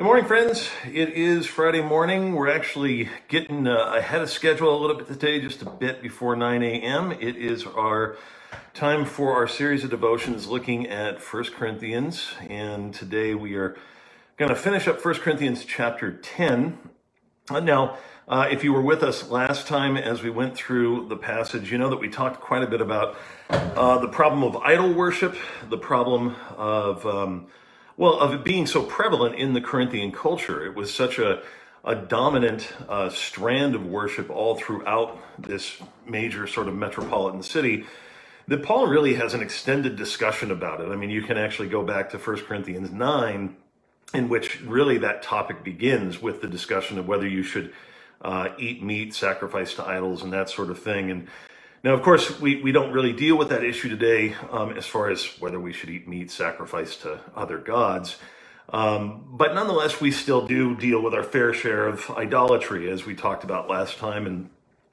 Good morning, friends. It is Friday morning. We're actually getting uh, ahead of schedule a little bit today, just a bit before 9 a.m. It is our time for our series of devotions looking at 1 Corinthians. And today we are going to finish up 1 Corinthians chapter 10. Uh, Now, uh, if you were with us last time as we went through the passage, you know that we talked quite a bit about uh, the problem of idol worship, the problem of um, well, of it being so prevalent in the Corinthian culture. It was such a, a dominant uh, strand of worship all throughout this major sort of metropolitan city that Paul really has an extended discussion about it. I mean, you can actually go back to First Corinthians 9, in which really that topic begins with the discussion of whether you should uh, eat meat sacrifice to idols and that sort of thing. And now, of course, we, we don't really deal with that issue today um, as far as whether we should eat meat sacrificed to other gods. Um, but nonetheless, we still do deal with our fair share of idolatry, as we talked about last time. And,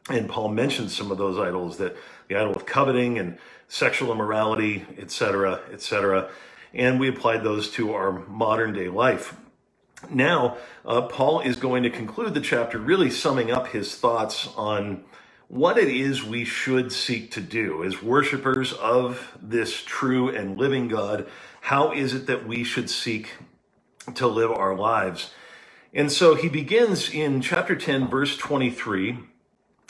and Paul mentioned some of those idols that the idol of coveting and sexual immorality, etc., etc. And we applied those to our modern day life. Now, uh, Paul is going to conclude the chapter really summing up his thoughts on what it is we should seek to do as worshipers of this true and living God. How is it that we should seek to live our lives? And so he begins in chapter 10, verse 23,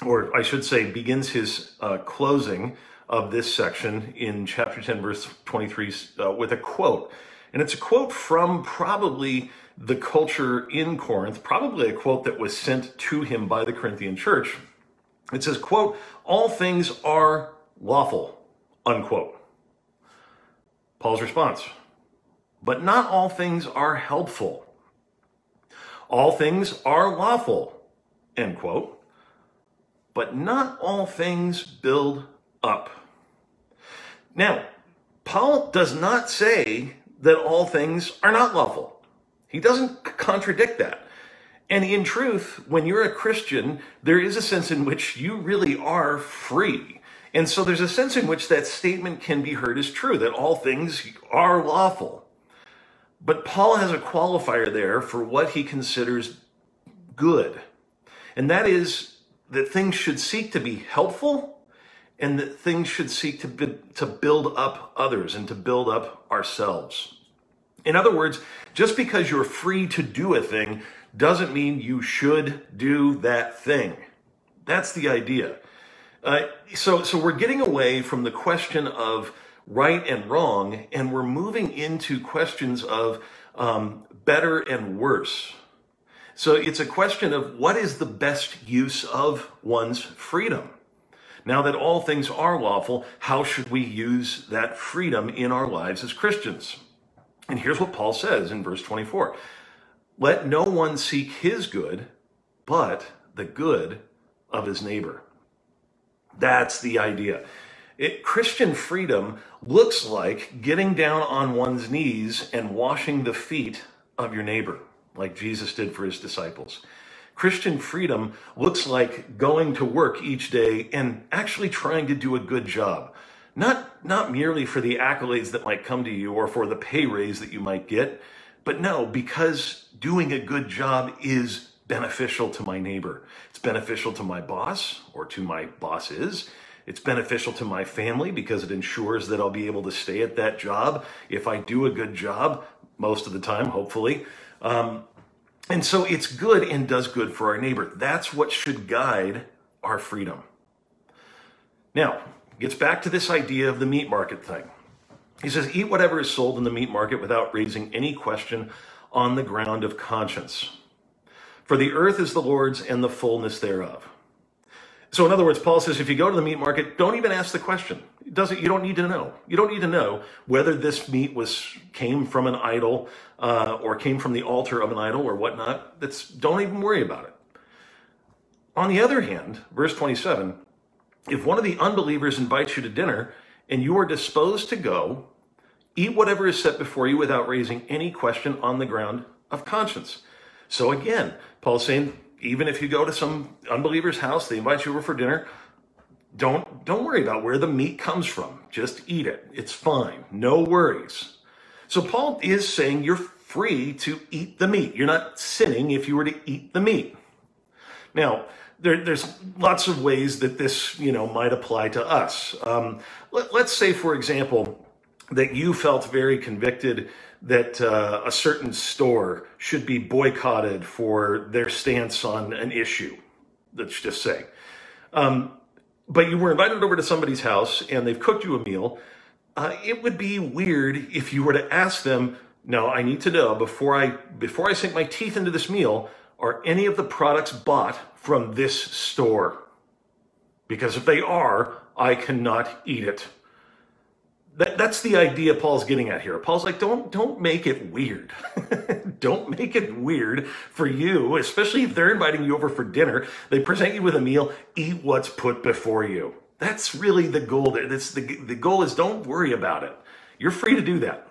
or I should say, begins his uh, closing of this section in chapter 10, verse 23, uh, with a quote. And it's a quote from probably the culture in Corinth, probably a quote that was sent to him by the Corinthian church. It says, quote, all things are lawful, unquote. Paul's response, but not all things are helpful. All things are lawful, end quote, but not all things build up. Now, Paul does not say that all things are not lawful. He doesn't contradict that. And in truth, when you're a Christian, there is a sense in which you really are free. And so there's a sense in which that statement can be heard as true, that all things are lawful. But Paul has a qualifier there for what he considers good. And that is that things should seek to be helpful and that things should seek to, be, to build up others and to build up ourselves. In other words, just because you're free to do a thing doesn't mean you should do that thing. That's the idea. Uh, so, so we're getting away from the question of right and wrong, and we're moving into questions of um, better and worse. So it's a question of what is the best use of one's freedom. Now that all things are lawful, how should we use that freedom in our lives as Christians? And here's what Paul says in verse 24 Let no one seek his good, but the good of his neighbor. That's the idea. It, Christian freedom looks like getting down on one's knees and washing the feet of your neighbor, like Jesus did for his disciples. Christian freedom looks like going to work each day and actually trying to do a good job. Not, not merely for the accolades that might come to you or for the pay raise that you might get, but no, because doing a good job is beneficial to my neighbor. It's beneficial to my boss or to my bosses. It's beneficial to my family because it ensures that I'll be able to stay at that job if I do a good job most of the time, hopefully. Um, and so it's good and does good for our neighbor. That's what should guide our freedom. Now, gets back to this idea of the meat market thing. He says, Eat whatever is sold in the meat market without raising any question on the ground of conscience. For the earth is the Lord's and the fullness thereof. So, in other words, Paul says, if you go to the meat market, don't even ask the question. It doesn't you don't need to know. You don't need to know whether this meat was came from an idol uh, or came from the altar of an idol or whatnot. That's don't even worry about it. On the other hand, verse 27, if one of the unbelievers invites you to dinner and you are disposed to go, eat whatever is set before you without raising any question on the ground of conscience. So again, Paul's saying, even if you go to some unbeliever's house, they invite you over for dinner, don't don't worry about where the meat comes from. Just eat it. It's fine. No worries. So Paul is saying you're free to eat the meat. You're not sinning if you were to eat the meat. Now, there, there's lots of ways that this, you know, might apply to us. Um, let, us say, for example, that you felt very convicted that uh, a certain store should be boycotted for their stance on an issue. Let's just say. Um, but you were invited over to somebody's house and they've cooked you a meal. Uh, it would be weird if you were to ask them, "No, I need to know before I before I sink my teeth into this meal, are any of the products bought from this store? Because if they are, I cannot eat it." That, that's the idea Paul's getting at here. Paul's like, don't don't make it weird. don't make it weird for you, especially if they're inviting you over for dinner. They present you with a meal. Eat what's put before you. That's really the goal. That's the the goal is don't worry about it. You're free to do that.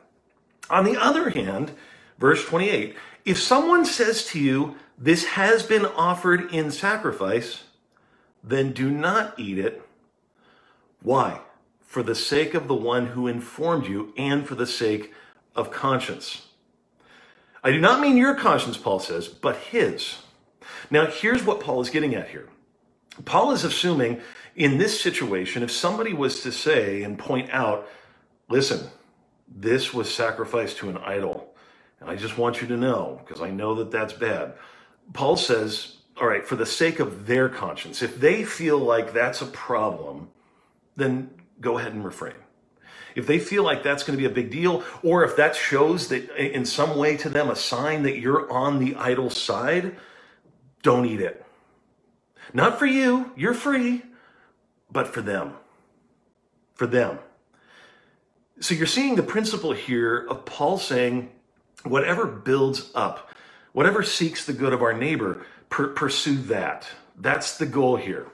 On the other hand, verse 28, if someone says to you, "This has been offered in sacrifice," then do not eat it. Why? for the sake of the one who informed you and for the sake of conscience. I do not mean your conscience, Paul says, but his. Now, here's what Paul is getting at here. Paul is assuming in this situation, if somebody was to say and point out, listen, this was sacrificed to an idol, and I just want you to know, because I know that that's bad. Paul says, all right, for the sake of their conscience, if they feel like that's a problem, then go ahead and refrain. If they feel like that's going to be a big deal, or if that shows that in some way to them a sign that you're on the idol side, don't eat it. Not for you, you're free, but for them. For them. So you're seeing the principle here of Paul saying, whatever builds up, whatever seeks the good of our neighbor, per- pursue that. That's the goal here.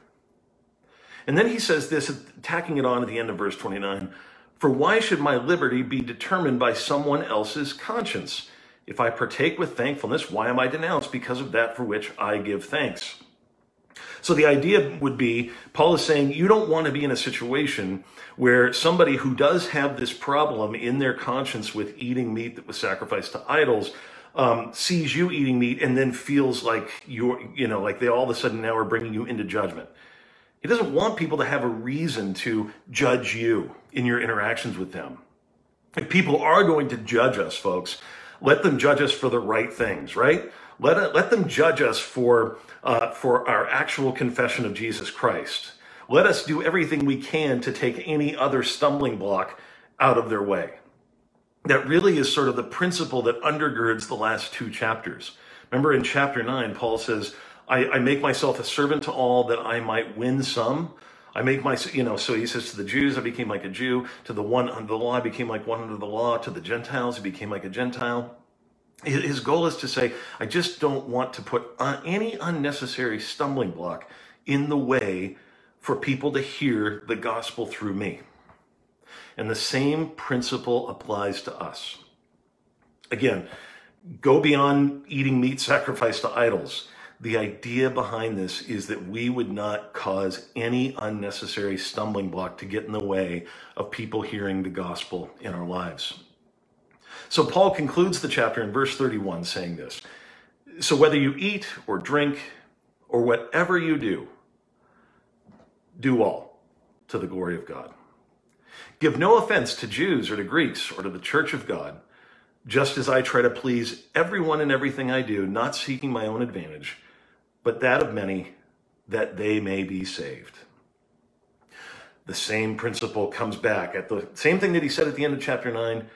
And then he says this, tacking it on at the end of verse 29 For why should my liberty be determined by someone else's conscience? If I partake with thankfulness, why am I denounced? Because of that for which I give thanks. So the idea would be Paul is saying you don't want to be in a situation where somebody who does have this problem in their conscience with eating meat that was sacrificed to idols um, sees you eating meat and then feels like you're, you know, like they all of a sudden now are bringing you into judgment. He doesn't want people to have a reason to judge you in your interactions with them. If people are going to judge us, folks, let them judge us for the right things, right? Let, let them judge us for, uh, for our actual confession of Jesus Christ. Let us do everything we can to take any other stumbling block out of their way. That really is sort of the principle that undergirds the last two chapters. Remember in chapter 9, Paul says, I, I make myself a servant to all that I might win some. I make my, you know, so he says to the Jews, I became like a Jew. To the one under the law, I became like one under the law. To the Gentiles, he became like a Gentile. His goal is to say, I just don't want to put uh, any unnecessary stumbling block in the way for people to hear the gospel through me. And the same principle applies to us. Again, go beyond eating meat sacrificed to idols. The idea behind this is that we would not cause any unnecessary stumbling block to get in the way of people hearing the gospel in our lives. So Paul concludes the chapter in verse 31 saying this So whether you eat or drink or whatever you do, do all to the glory of God. Give no offense to Jews or to Greeks or to the church of God, just as I try to please everyone in everything I do, not seeking my own advantage but that of many, that they may be saved. The same principle comes back at the same thing that he said at the end of chapter 9,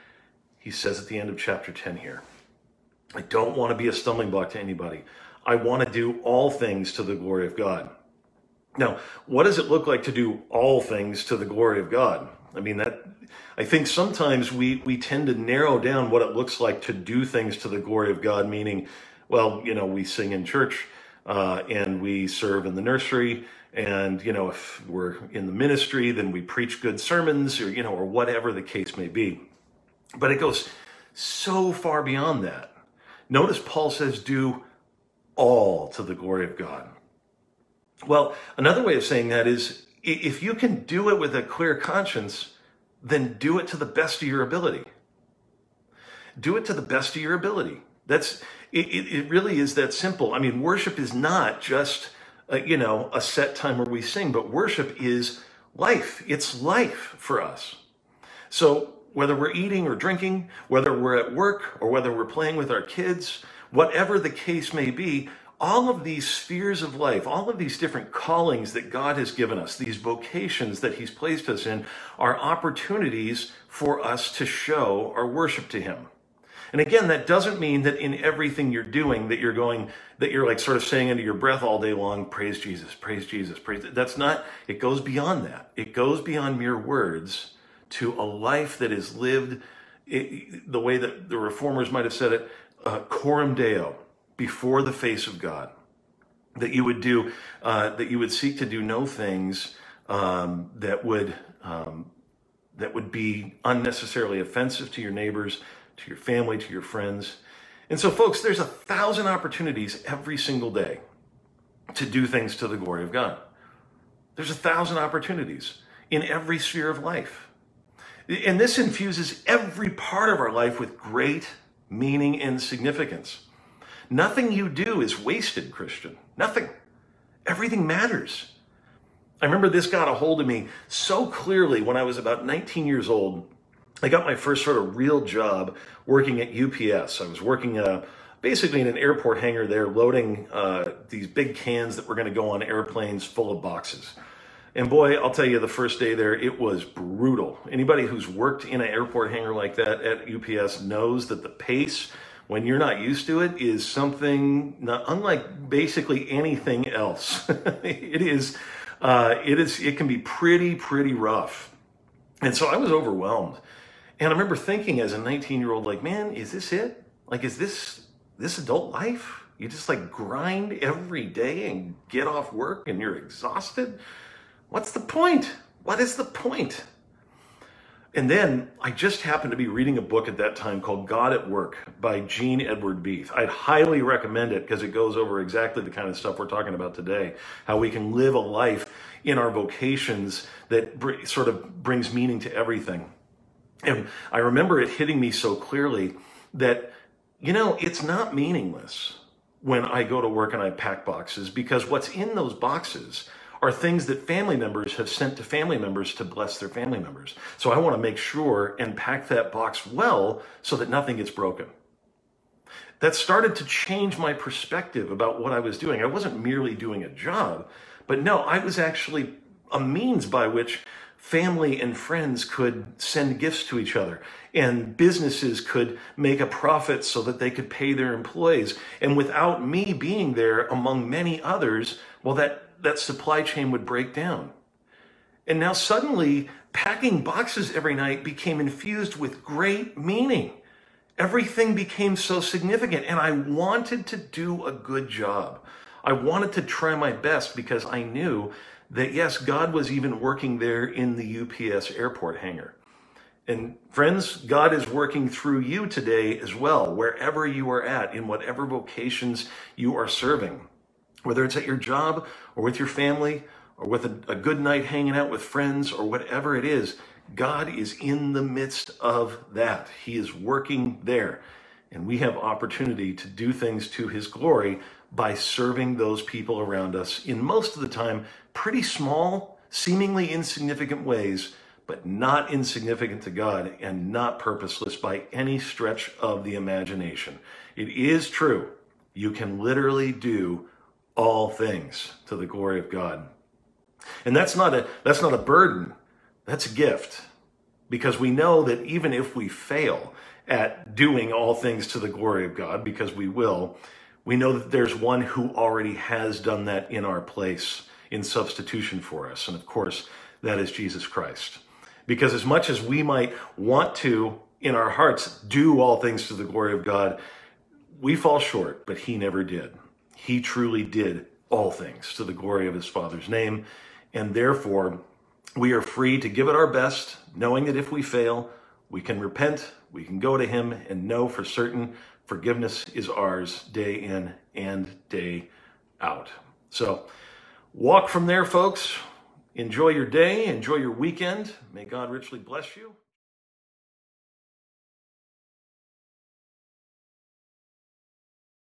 he says at the end of chapter 10 here. I don't want to be a stumbling block to anybody. I want to do all things to the glory of God. Now, what does it look like to do all things to the glory of God? I mean, that I think sometimes we, we tend to narrow down what it looks like to do things to the glory of God, meaning, well, you know, we sing in church, uh, and we serve in the nursery. And you know, if we're in the ministry, then we preach good sermons, or you know, or whatever the case may be. But it goes so far beyond that. Notice Paul says, "Do all to the glory of God." Well, another way of saying that is, if you can do it with a clear conscience, then do it to the best of your ability. do it to the best of your ability. That's it, it really is that simple. I mean, worship is not just a, you know a set time where we sing, but worship is life. It's life for us. So whether we're eating or drinking, whether we're at work or whether we're playing with our kids, whatever the case may be, all of these spheres of life, all of these different callings that God has given us, these vocations that He's placed us in, are opportunities for us to show our worship to Him. And again, that doesn't mean that in everything you're doing that you're going, that you're like sort of saying under your breath all day long, praise Jesus, praise Jesus, praise. That's not, it goes beyond that. It goes beyond mere words to a life that is lived it, the way that the reformers might have said it, uh, coram deo, before the face of God. That you would do, uh, that you would seek to do no things um, that would um, that would be unnecessarily offensive to your neighbors, to your family, to your friends. And so, folks, there's a thousand opportunities every single day to do things to the glory of God. There's a thousand opportunities in every sphere of life. And this infuses every part of our life with great meaning and significance. Nothing you do is wasted, Christian. Nothing. Everything matters. I remember this got a hold of me so clearly when I was about 19 years old. I got my first sort of real job working at UPS. I was working uh, basically in an airport hangar there, loading uh, these big cans that were going to go on airplanes full of boxes. And boy, I'll tell you, the first day there, it was brutal. Anybody who's worked in an airport hangar like that at UPS knows that the pace, when you're not used to it, is something not unlike basically anything else. it is, uh, it is, it can be pretty, pretty rough. And so I was overwhelmed. And I remember thinking as a 19 year old, like, man, is this it? Like, is this this adult life? You just like grind every day and get off work and you're exhausted? What's the point? What is the point? And then I just happened to be reading a book at that time called God at Work by Gene Edward Veith. I'd highly recommend it because it goes over exactly the kind of stuff we're talking about today how we can live a life in our vocations that br- sort of brings meaning to everything. And I remember it hitting me so clearly that, you know, it's not meaningless when I go to work and I pack boxes because what's in those boxes are things that family members have sent to family members to bless their family members. So I want to make sure and pack that box well so that nothing gets broken. That started to change my perspective about what I was doing. I wasn't merely doing a job, but no, I was actually a means by which family and friends could send gifts to each other and businesses could make a profit so that they could pay their employees and without me being there among many others well that that supply chain would break down. And now suddenly packing boxes every night became infused with great meaning. Everything became so significant and i wanted to do a good job. I wanted to try my best because i knew that yes, God was even working there in the UPS airport hangar. And friends, God is working through you today as well, wherever you are at, in whatever vocations you are serving, whether it's at your job or with your family or with a, a good night hanging out with friends or whatever it is. God is in the midst of that. He is working there. And we have opportunity to do things to his glory by serving those people around us in most of the time pretty small, seemingly insignificant ways, but not insignificant to God and not purposeless by any stretch of the imagination. It is true. You can literally do all things to the glory of God. And that's not a that's not a burden. That's a gift. Because we know that even if we fail at doing all things to the glory of God, because we will, we know that there's one who already has done that in our place in substitution for us. And of course, that is Jesus Christ. Because as much as we might want to, in our hearts, do all things to the glory of God, we fall short, but he never did. He truly did all things to the glory of his Father's name. And therefore, we are free to give it our best, knowing that if we fail, we can repent, we can go to him, and know for certain Forgiveness is ours day in and day out. So walk from there, folks. Enjoy your day, enjoy your weekend. May God richly bless you.